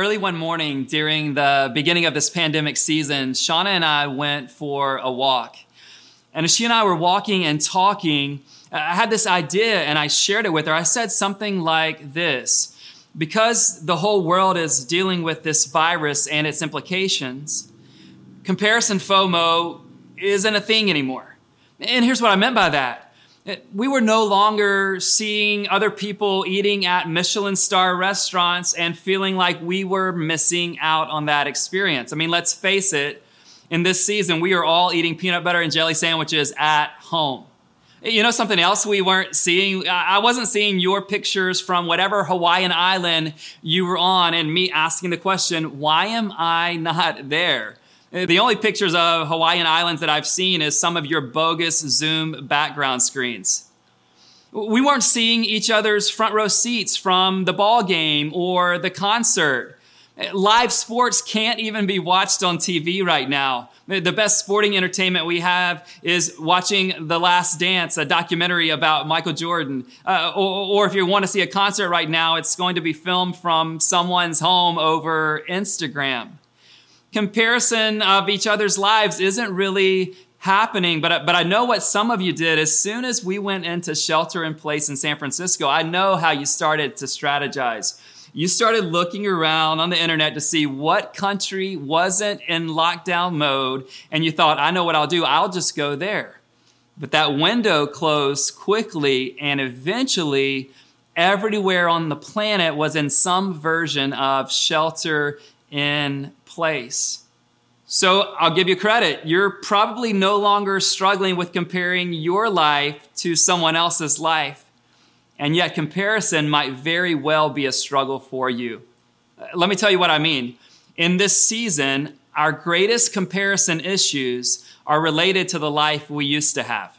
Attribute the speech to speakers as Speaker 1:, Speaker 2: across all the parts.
Speaker 1: Early one morning during the beginning of this pandemic season, Shauna and I went for a walk. And as she and I were walking and talking, I had this idea and I shared it with her. I said something like this Because the whole world is dealing with this virus and its implications, comparison FOMO isn't a thing anymore. And here's what I meant by that we were no longer seeing other people eating at Michelin star restaurants and feeling like we were missing out on that experience. I mean, let's face it, in this season, we are all eating peanut butter and jelly sandwiches at home. You know something else we weren't seeing? I wasn't seeing your pictures from whatever Hawaiian island you were on and me asking the question, why am I not there? Uh, the only pictures of Hawaiian Islands that I've seen is some of your bogus Zoom background screens. We weren't seeing each other's front row seats from the ball game or the concert. Uh, live sports can't even be watched on TV right now. Uh, the best sporting entertainment we have is watching The Last Dance, a documentary about Michael Jordan. Uh, or, or if you want to see a concert right now, it's going to be filmed from someone's home over Instagram comparison of each other's lives isn't really happening but but I know what some of you did. As soon as we went into shelter in place in San Francisco I know how you started to strategize. You started looking around on the internet to see what country wasn't in lockdown mode and you thought I know what I'll do. I'll just go there. But that window closed quickly and eventually everywhere on the planet was in some version of shelter in place. So I'll give you credit. You're probably no longer struggling with comparing your life to someone else's life. And yet, comparison might very well be a struggle for you. Uh, let me tell you what I mean. In this season, our greatest comparison issues are related to the life we used to have.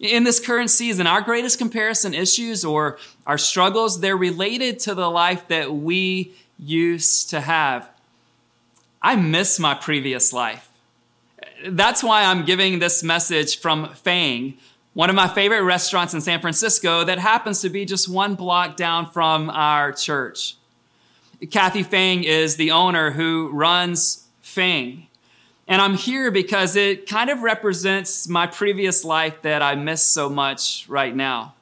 Speaker 1: In this current season, our greatest comparison issues or our struggles, they're related to the life that we used to have. I miss my previous life. That's why I'm giving this message from Fang, one of my favorite restaurants in San Francisco that happens to be just one block down from our church. Kathy Fang is the owner who runs Fang. And I'm here because it kind of represents my previous life that I miss so much right now.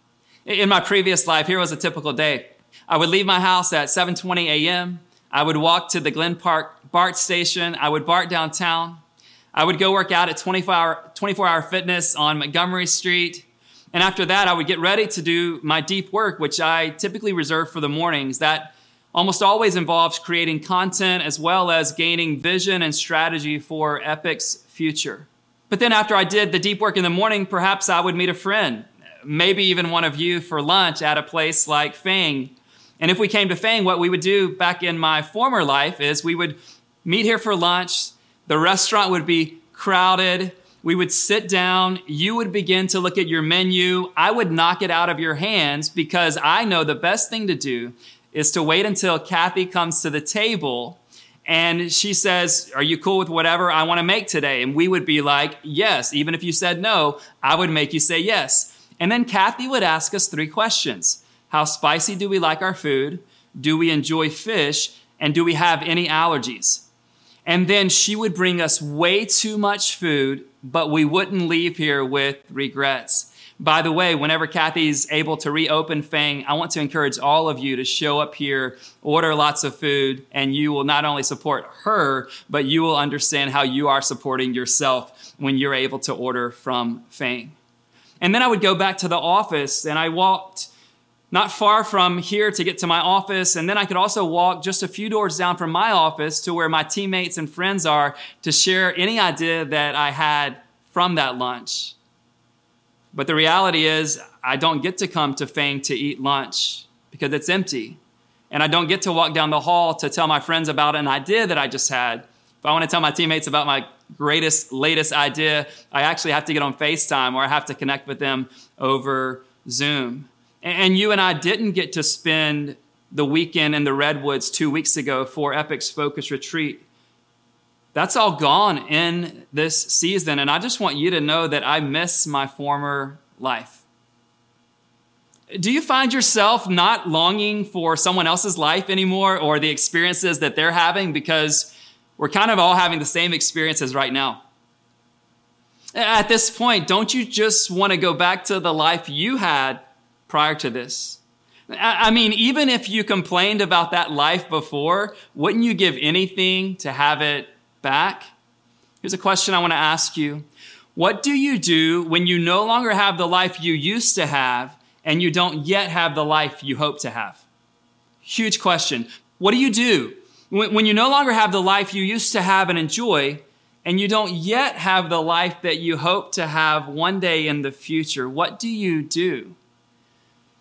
Speaker 1: In my previous life, here was a typical day. I would leave my house at 7:20 a.m. I would walk to the Glen Park BART station. I would BART downtown. I would go work out at 24 hour, 24 hour fitness on Montgomery Street. And after that, I would get ready to do my deep work, which I typically reserve for the mornings. That almost always involves creating content as well as gaining vision and strategy for Epic's future. But then after I did the deep work in the morning, perhaps I would meet a friend, maybe even one of you for lunch at a place like Fang. And if we came to Fang, what we would do back in my former life is we would meet here for lunch. The restaurant would be crowded. We would sit down. You would begin to look at your menu. I would knock it out of your hands because I know the best thing to do is to wait until Kathy comes to the table and she says, Are you cool with whatever I want to make today? And we would be like, Yes. Even if you said no, I would make you say yes. And then Kathy would ask us three questions How spicy do we like our food? Do we enjoy fish? And do we have any allergies? And then she would bring us way too much food, but we wouldn't leave here with regrets. By the way, whenever Kathy's able to reopen Fang, I want to encourage all of you to show up here, order lots of food, and you will not only support her, but you will understand how you are supporting yourself when you're able to order from Fang. And then I would go back to the office and I walked not far from here to get to my office. And then I could also walk just a few doors down from my office to where my teammates and friends are to share any idea that I had from that lunch. But the reality is, I don't get to come to Fang to eat lunch because it's empty. And I don't get to walk down the hall to tell my friends about an idea that I just had. If I want to tell my teammates about my greatest, latest idea, I actually have to get on FaceTime or I have to connect with them over Zoom. And you and I didn't get to spend the weekend in the Redwoods two weeks ago for Epic's Focus Retreat. That's all gone in this season. And I just want you to know that I miss my former life. Do you find yourself not longing for someone else's life anymore or the experiences that they're having because we're kind of all having the same experiences right now? At this point, don't you just want to go back to the life you had prior to this? I mean, even if you complained about that life before, wouldn't you give anything to have it back? Here's a question I want to ask you. What do you do when you no longer have the life you used to have and you don't yet have the life you hope to have? Huge question. What do you do when you no longer have the life you used to have and enjoy and you don't yet have the life that you hope to have one day in the future? What do you do?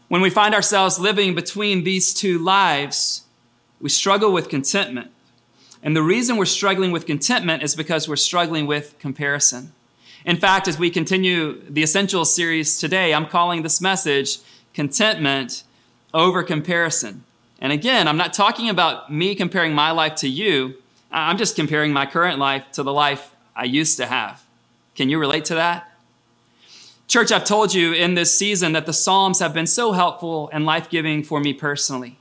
Speaker 1: When we find ourselves living between these two lives, we struggle with contentment. And the reason we're struggling with contentment is because we're struggling with comparison. In fact, as we continue the Essentials series today, I'm calling this message Contentment over Comparison. And again, I'm not talking about me comparing my life to you. I'm just comparing my current life to the life I used to have. Can you relate to that? Church, I've told you in this season that the Psalms have been so helpful and life giving for me personally.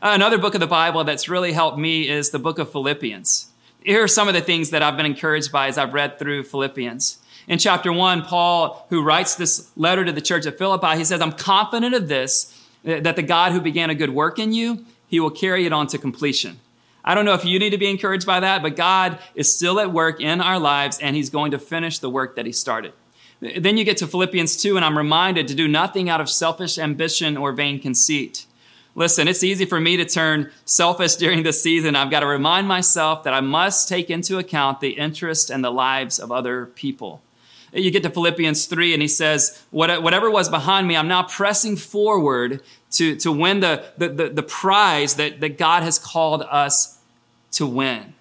Speaker 1: Uh, another book of the Bible that's really helped me is the book of Philippians. Here are some of the things that I've been encouraged by as I've read through Philippians. In chapter one, Paul, who writes this letter to the church of Philippi, he says, I'm confident of this, that the God who began a good work in you, he will carry it on to completion. I don't know if you need to be encouraged by that, but God is still at work in our lives and he's going to finish the work that he started. Then you get to Philippians 2, and I'm reminded to do nothing out of selfish ambition or vain conceit. Listen, it's easy for me to turn selfish during this season. I've got to remind myself that I must take into account the interest and the lives of other people. You get to Philippians 3, and he says, Whatever was behind me, I'm now pressing forward to, to win the, the, the, the prize that, that God has called us to win.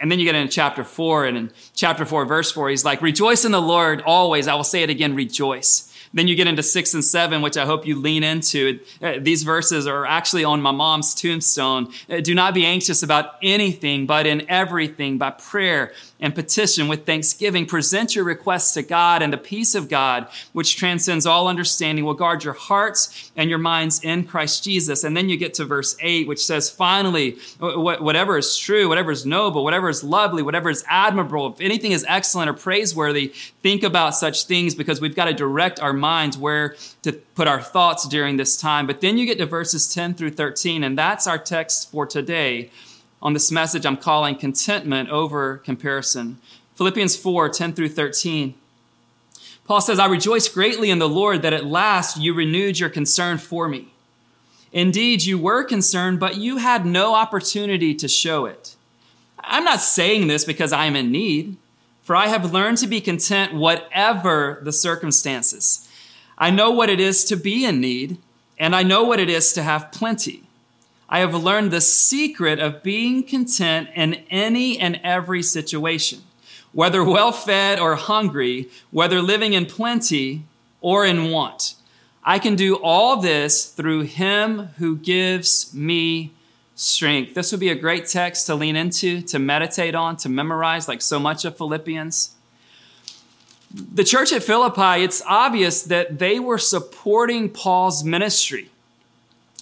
Speaker 1: And then you get into chapter four, and in chapter four, verse four, he's like, Rejoice in the Lord always. I will say it again, rejoice. Then you get into six and seven, which I hope you lean into. Uh, these verses are actually on my mom's tombstone. Uh, do not be anxious about anything, but in everything, by prayer and petition with thanksgiving, present your requests to God, and the peace of God, which transcends all understanding, will guard your hearts and your minds in Christ Jesus. And then you get to verse eight, which says, Finally, whatever is true, whatever is noble, whatever is lovely, whatever is admirable, if anything is excellent or praiseworthy, think about such things because we've got to direct our minds where to put our thoughts during this time. But then you get to verses 10 through 13, and that's our text for today on this message I'm calling contentment over comparison. Philippians 4 10 through 13. Paul says, I rejoice greatly in the Lord that at last you renewed your concern for me. Indeed, you were concerned, but you had no opportunity to show it. I'm not saying this because I am in need, for I have learned to be content whatever the circumstances. I know what it is to be in need, and I know what it is to have plenty. I have learned the secret of being content in any and every situation, whether well fed or hungry, whether living in plenty or in want. I can do all this through him who gives me strength. This would be a great text to lean into, to meditate on, to memorize, like so much of Philippians the church at Philippi, it's obvious that they were supporting Paul's ministry.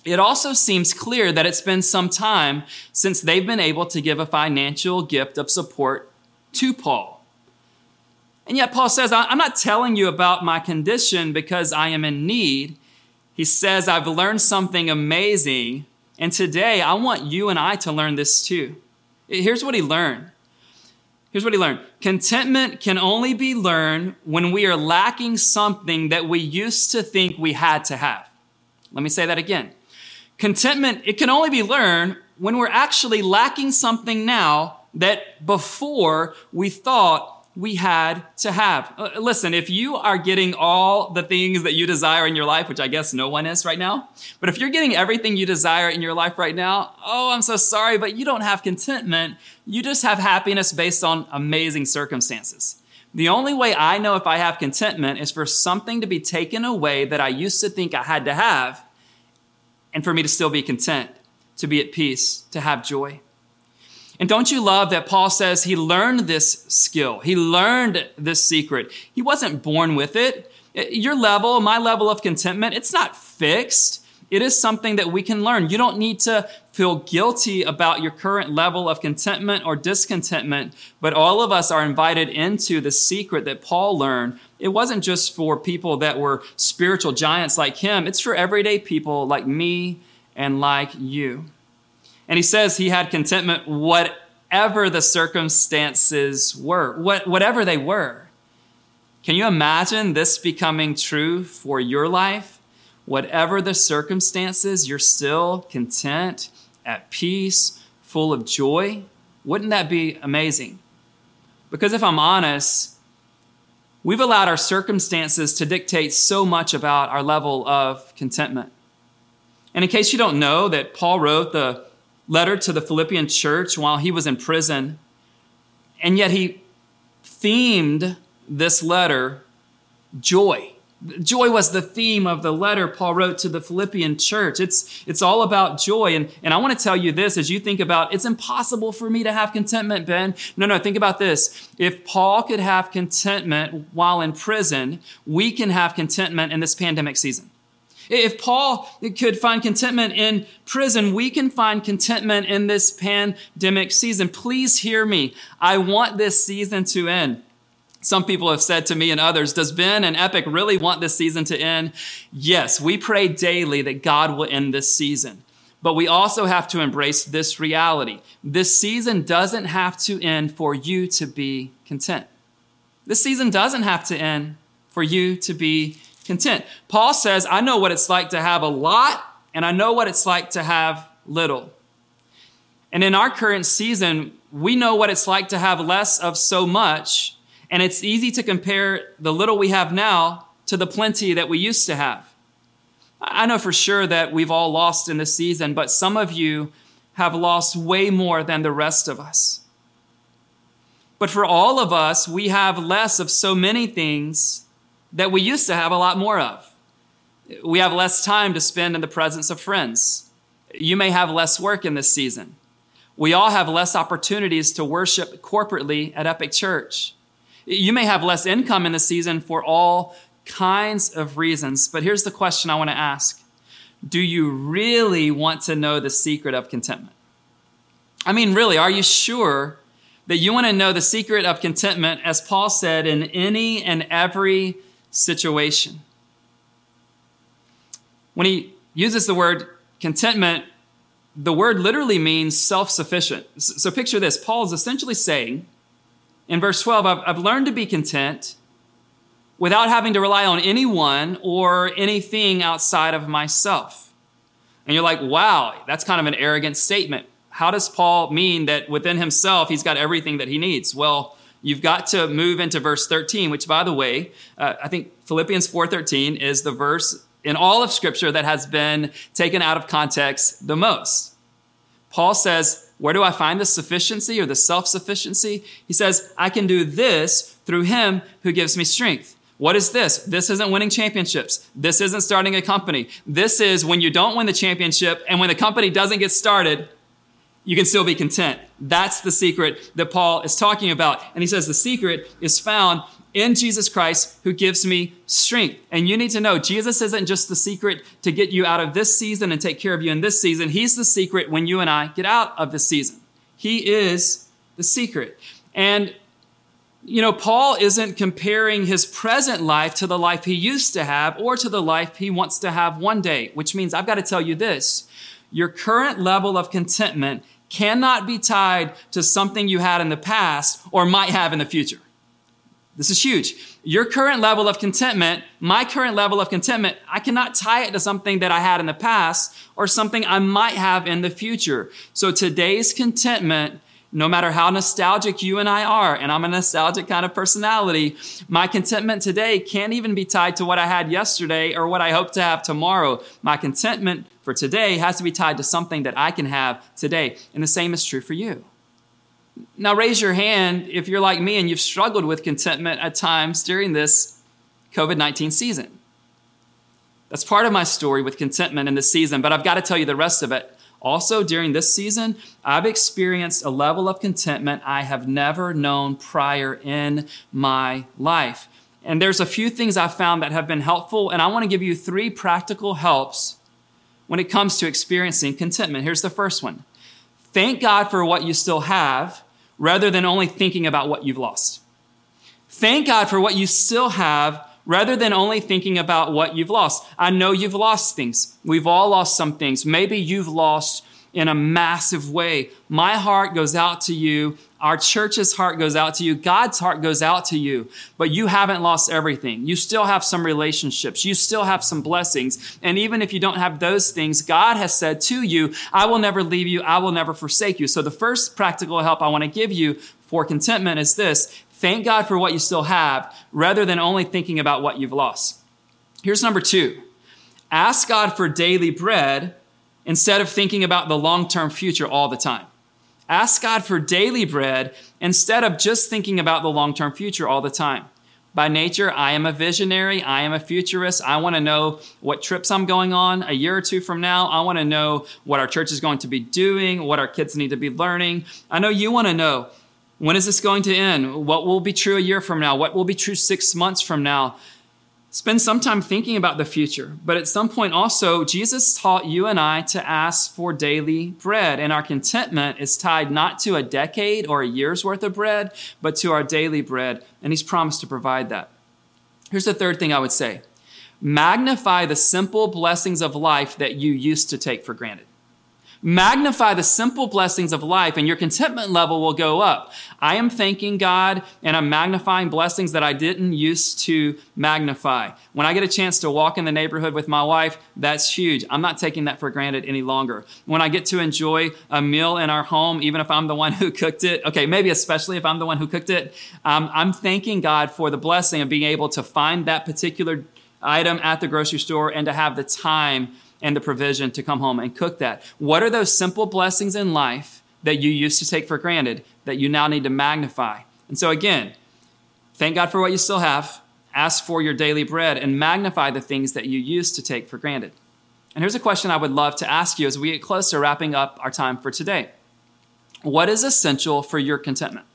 Speaker 1: It also seems clear that it's been some time since they've been able to give a financial gift of support to Paul. And yet, Paul says, I'm not telling you about my condition because I am in need. He says, I've learned something amazing. And today, I want you and I to learn this too. Here's what he learned Here's what he learned contentment can only be learned when we are lacking something that we used to think we had to have. Let me say that again. Contentment, it can only be learned when we're actually lacking something now that before we thought we had to have. Uh, listen, if you are getting all the things that you desire in your life, which I guess no one is right now, but if you're getting everything you desire in your life right now, oh, I'm so sorry, but you don't have contentment. You just have happiness based on amazing circumstances. The only way I know if I have contentment is for something to be taken away that I used to think I had to have, and for me to still be content, to be at peace, to have joy. And don't you love that Paul says he learned this skill? He learned this secret. He wasn't born with it. Your level, my level of contentment, it's not fixed. It is something that we can learn. You don't need to feel guilty about your current level of contentment or discontentment, but all of us are invited into the secret that Paul learned. It wasn't just for people that were spiritual giants like him, it's for everyday people like me and like you. And he says he had contentment whatever the circumstances were, whatever they were. Can you imagine this becoming true for your life? Whatever the circumstances, you're still content, at peace, full of joy. Wouldn't that be amazing? Because if I'm honest, we've allowed our circumstances to dictate so much about our level of contentment. And in case you don't know that Paul wrote the letter to the Philippian church while he was in prison, and yet he themed this letter joy. Joy was the theme of the letter Paul wrote to the Philippian church. It's, it's all about joy. And, and I want to tell you this as you think about it's impossible for me to have contentment, Ben. No, no, think about this. If Paul could have contentment while in prison, we can have contentment in this pandemic season. If Paul could find contentment in prison, we can find contentment in this pandemic season. Please hear me. I want this season to end. Some people have said to me and others, does Ben and Epic really want this season to end? Yes, we pray daily that God will end this season. But we also have to embrace this reality. This season doesn't have to end for you to be content. This season doesn't have to end for you to be content. Paul says, I know what it's like to have a lot, and I know what it's like to have little. And in our current season, we know what it's like to have less of so much and it's easy to compare the little we have now to the plenty that we used to have. I know for sure that we've all lost in this season, but some of you have lost way more than the rest of us. But for all of us, we have less of so many things that we used to have a lot more of. We have less time to spend in the presence of friends. You may have less work in this season. We all have less opportunities to worship corporately at Epic Church. You may have less income in the season for all kinds of reasons, but here's the question I want to ask Do you really want to know the secret of contentment? I mean, really, are you sure that you want to know the secret of contentment, as Paul said, in any and every situation? When he uses the word contentment, the word literally means self sufficient. So picture this Paul is essentially saying, in verse 12, I've, I've learned to be content without having to rely on anyone or anything outside of myself. And you're like, wow, that's kind of an arrogant statement. How does Paul mean that within himself he's got everything that he needs? Well, you've got to move into verse 13, which by the way, uh, I think Philippians 4:13 is the verse in all of scripture that has been taken out of context the most. Paul says, where do I find the sufficiency or the self sufficiency? He says, I can do this through him who gives me strength. What is this? This isn't winning championships. This isn't starting a company. This is when you don't win the championship and when the company doesn't get started, you can still be content. That's the secret that Paul is talking about. And he says the secret is found in Jesus Christ who gives me strength. And you need to know Jesus isn't just the secret to get you out of this season and take care of you in this season. He's the secret when you and I get out of this season. He is the secret. And you know, Paul isn't comparing his present life to the life he used to have or to the life he wants to have one day, which means I've got to tell you this. Your current level of contentment cannot be tied to something you had in the past or might have in the future. This is huge. Your current level of contentment, my current level of contentment, I cannot tie it to something that I had in the past or something I might have in the future. So today's contentment, no matter how nostalgic you and I are, and I'm a nostalgic kind of personality, my contentment today can't even be tied to what I had yesterday or what I hope to have tomorrow. My contentment for today has to be tied to something that I can have today. And the same is true for you. Now, raise your hand if you're like me and you've struggled with contentment at times during this COVID 19 season. That's part of my story with contentment in this season, but I've got to tell you the rest of it. Also, during this season, I've experienced a level of contentment I have never known prior in my life. And there's a few things I've found that have been helpful, and I want to give you three practical helps when it comes to experiencing contentment. Here's the first one Thank God for what you still have rather than only thinking about what you've lost. Thank God for what you still have rather than only thinking about what you've lost. I know you've lost things. We've all lost some things. Maybe you've lost in a massive way. My heart goes out to you. Our church's heart goes out to you. God's heart goes out to you. But you haven't lost everything. You still have some relationships. You still have some blessings. And even if you don't have those things, God has said to you, I will never leave you. I will never forsake you. So the first practical help I want to give you for contentment is this. Thank God for what you still have rather than only thinking about what you've lost. Here's number two. Ask God for daily bread instead of thinking about the long term future all the time. Ask God for daily bread instead of just thinking about the long term future all the time. By nature, I am a visionary. I am a futurist. I want to know what trips I'm going on a year or two from now. I want to know what our church is going to be doing, what our kids need to be learning. I know you want to know when is this going to end? What will be true a year from now? What will be true six months from now? Spend some time thinking about the future. But at some point, also, Jesus taught you and I to ask for daily bread. And our contentment is tied not to a decade or a year's worth of bread, but to our daily bread. And He's promised to provide that. Here's the third thing I would say magnify the simple blessings of life that you used to take for granted. Magnify the simple blessings of life and your contentment level will go up. I am thanking God and I'm magnifying blessings that I didn't used to magnify. When I get a chance to walk in the neighborhood with my wife, that's huge. I'm not taking that for granted any longer. When I get to enjoy a meal in our home, even if I'm the one who cooked it, okay, maybe especially if I'm the one who cooked it, um, I'm thanking God for the blessing of being able to find that particular item at the grocery store and to have the time and the provision to come home and cook that. What are those simple blessings in life that you used to take for granted that you now need to magnify? And so, again, thank God for what you still have, ask for your daily bread, and magnify the things that you used to take for granted. And here's a question I would love to ask you as we get close to wrapping up our time for today What is essential for your contentment?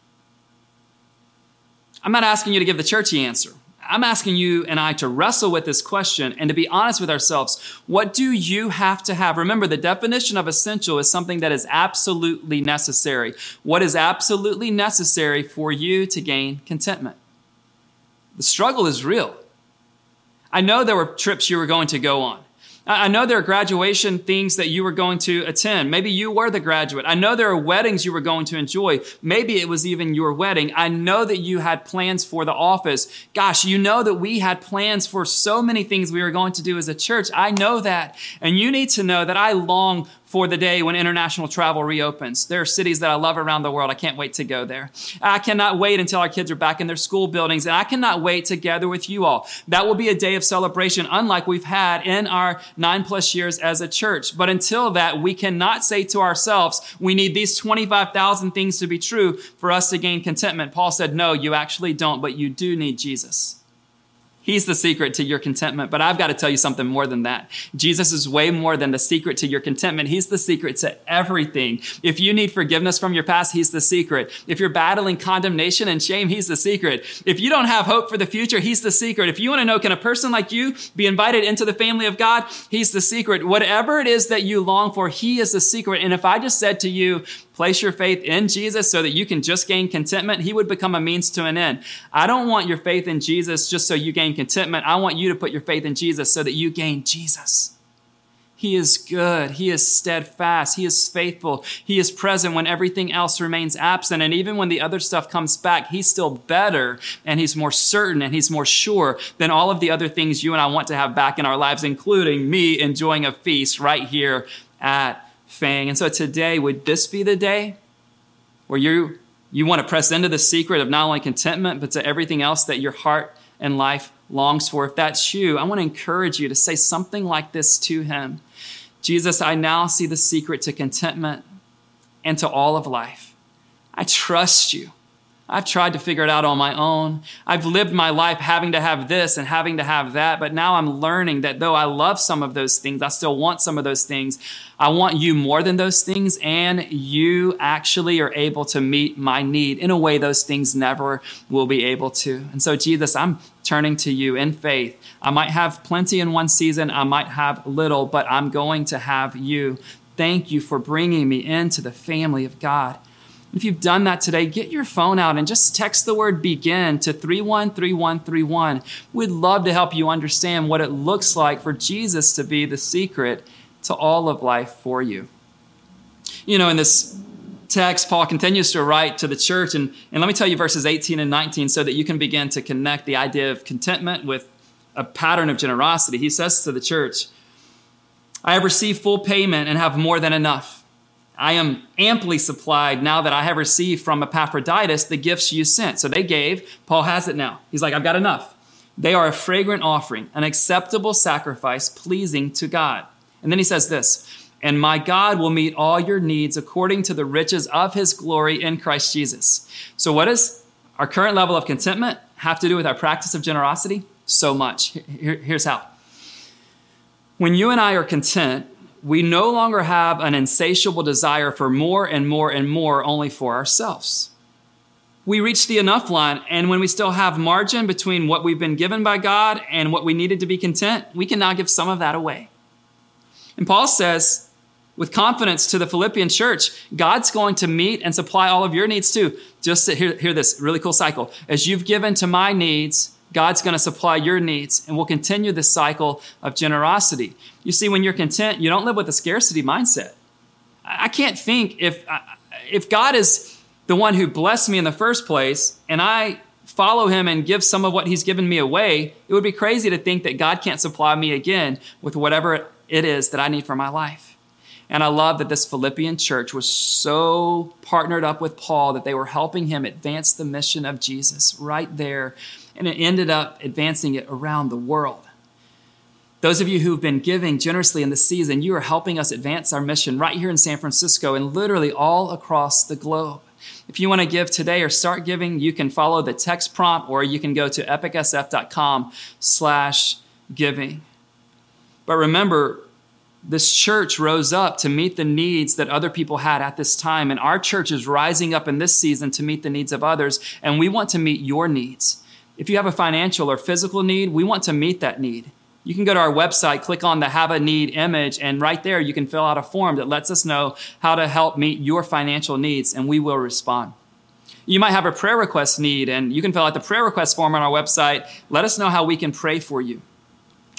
Speaker 1: I'm not asking you to give the churchy answer. I'm asking you and I to wrestle with this question and to be honest with ourselves. What do you have to have? Remember, the definition of essential is something that is absolutely necessary. What is absolutely necessary for you to gain contentment? The struggle is real. I know there were trips you were going to go on. I know there are graduation things that you were going to attend. Maybe you were the graduate. I know there are weddings you were going to enjoy. Maybe it was even your wedding. I know that you had plans for the office. Gosh, you know that we had plans for so many things we were going to do as a church. I know that. And you need to know that I long for the day when international travel reopens. There are cities that I love around the world. I can't wait to go there. I cannot wait until our kids are back in their school buildings, and I cannot wait to gather with you all. That will be a day of celebration, unlike we've had in our nine plus years as a church. But until that, we cannot say to ourselves, we need these 25,000 things to be true for us to gain contentment. Paul said, no, you actually don't, but you do need Jesus. He's the secret to your contentment. But I've got to tell you something more than that. Jesus is way more than the secret to your contentment. He's the secret to everything. If you need forgiveness from your past, He's the secret. If you're battling condemnation and shame, He's the secret. If you don't have hope for the future, He's the secret. If you want to know, can a person like you be invited into the family of God? He's the secret. Whatever it is that you long for, He is the secret. And if I just said to you, place your faith in Jesus so that you can just gain contentment, He would become a means to an end. I don't want your faith in Jesus just so you gain contentment. I want you to put your faith in Jesus so that you gain Jesus. He is good. He is steadfast. He is faithful. He is present when everything else remains absent. And even when the other stuff comes back, He's still better and He's more certain and He's more sure than all of the other things you and I want to have back in our lives, including me enjoying a feast right here at Fang. And so today, would this be the day where you, you want to press into the secret of not only contentment, but to everything else that your heart and life longs for? If that's you, I want to encourage you to say something like this to Him Jesus, I now see the secret to contentment and to all of life. I trust you. I've tried to figure it out on my own. I've lived my life having to have this and having to have that, but now I'm learning that though I love some of those things, I still want some of those things. I want you more than those things, and you actually are able to meet my need in a way those things never will be able to. And so, Jesus, I'm turning to you in faith. I might have plenty in one season, I might have little, but I'm going to have you. Thank you for bringing me into the family of God. If you've done that today, get your phone out and just text the word begin to 313131. We'd love to help you understand what it looks like for Jesus to be the secret to all of life for you. You know, in this text, Paul continues to write to the church, and, and let me tell you verses 18 and 19 so that you can begin to connect the idea of contentment with a pattern of generosity. He says to the church, I have received full payment and have more than enough. I am amply supplied now that I have received from Epaphroditus the gifts you sent. So they gave. Paul has it now. He's like, I've got enough. They are a fragrant offering, an acceptable sacrifice pleasing to God. And then he says this and my God will meet all your needs according to the riches of his glory in Christ Jesus. So, what does our current level of contentment have to do with our practice of generosity? So much. Here, here's how. When you and I are content, we no longer have an insatiable desire for more and more and more only for ourselves. We reach the enough line, and when we still have margin between what we've been given by God and what we needed to be content, we can now give some of that away. And Paul says, with confidence to the Philippian church, God's going to meet and supply all of your needs too. Just hear, hear this really cool cycle. As you've given to my needs, God's going to supply your needs, and we'll continue this cycle of generosity. You see, when you're content, you don't live with a scarcity mindset. I can't think if, if God is the one who blessed me in the first place, and I follow him and give some of what he's given me away, it would be crazy to think that God can't supply me again with whatever it is that I need for my life. And I love that this Philippian church was so partnered up with Paul that they were helping him advance the mission of Jesus right there and it ended up advancing it around the world. Those of you who've been giving generously in the season, you are helping us advance our mission right here in San Francisco and literally all across the globe. If you want to give today or start giving, you can follow the text prompt or you can go to epicsf.com slash giving. But remember, this church rose up to meet the needs that other people had at this time. And our church is rising up in this season to meet the needs of others. And we want to meet your needs. If you have a financial or physical need, we want to meet that need. You can go to our website, click on the Have a Need image, and right there you can fill out a form that lets us know how to help meet your financial needs, and we will respond. You might have a prayer request need, and you can fill out the prayer request form on our website. Let us know how we can pray for you.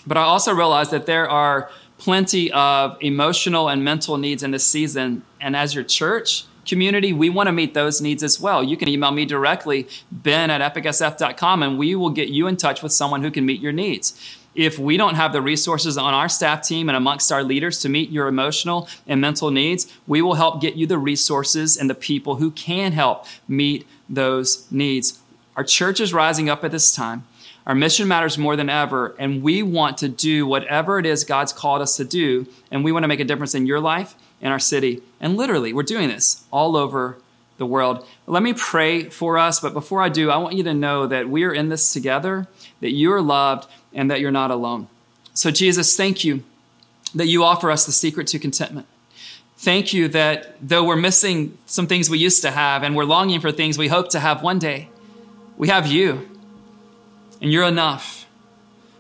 Speaker 1: But I also realize that there are plenty of emotional and mental needs in this season, and as your church, community, we want to meet those needs as well. You can email me directly, ben at epicsf.com, and we will get you in touch with someone who can meet your needs. If we don't have the resources on our staff team and amongst our leaders to meet your emotional and mental needs, we will help get you the resources and the people who can help meet those needs. Our church is rising up at this time. Our mission matters more than ever, and we want to do whatever it is God's called us to do, and we want to make a difference in your life in our city. And literally, we're doing this all over the world. Let me pray for us, but before I do, I want you to know that we are in this together, that you are loved, and that you're not alone. So, Jesus, thank you that you offer us the secret to contentment. Thank you that though we're missing some things we used to have and we're longing for things we hope to have one day, we have you, and you're enough.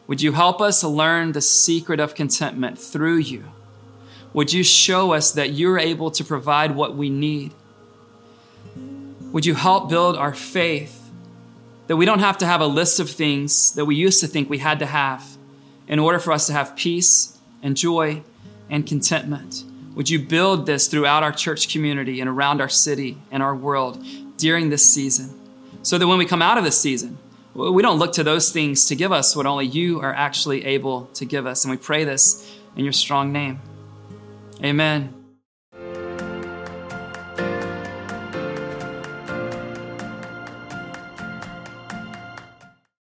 Speaker 1: Would you help us learn the secret of contentment through you? Would you show us that you're able to provide what we need? Would you help build our faith that we don't have to have a list of things that we used to think we had to have in order for us to have peace and joy and contentment? Would you build this throughout our church community and around our city and our world during this season so that when we come out of this season, we don't look to those things to give us what only you are actually able to give us. And we pray this in your strong name. Amen.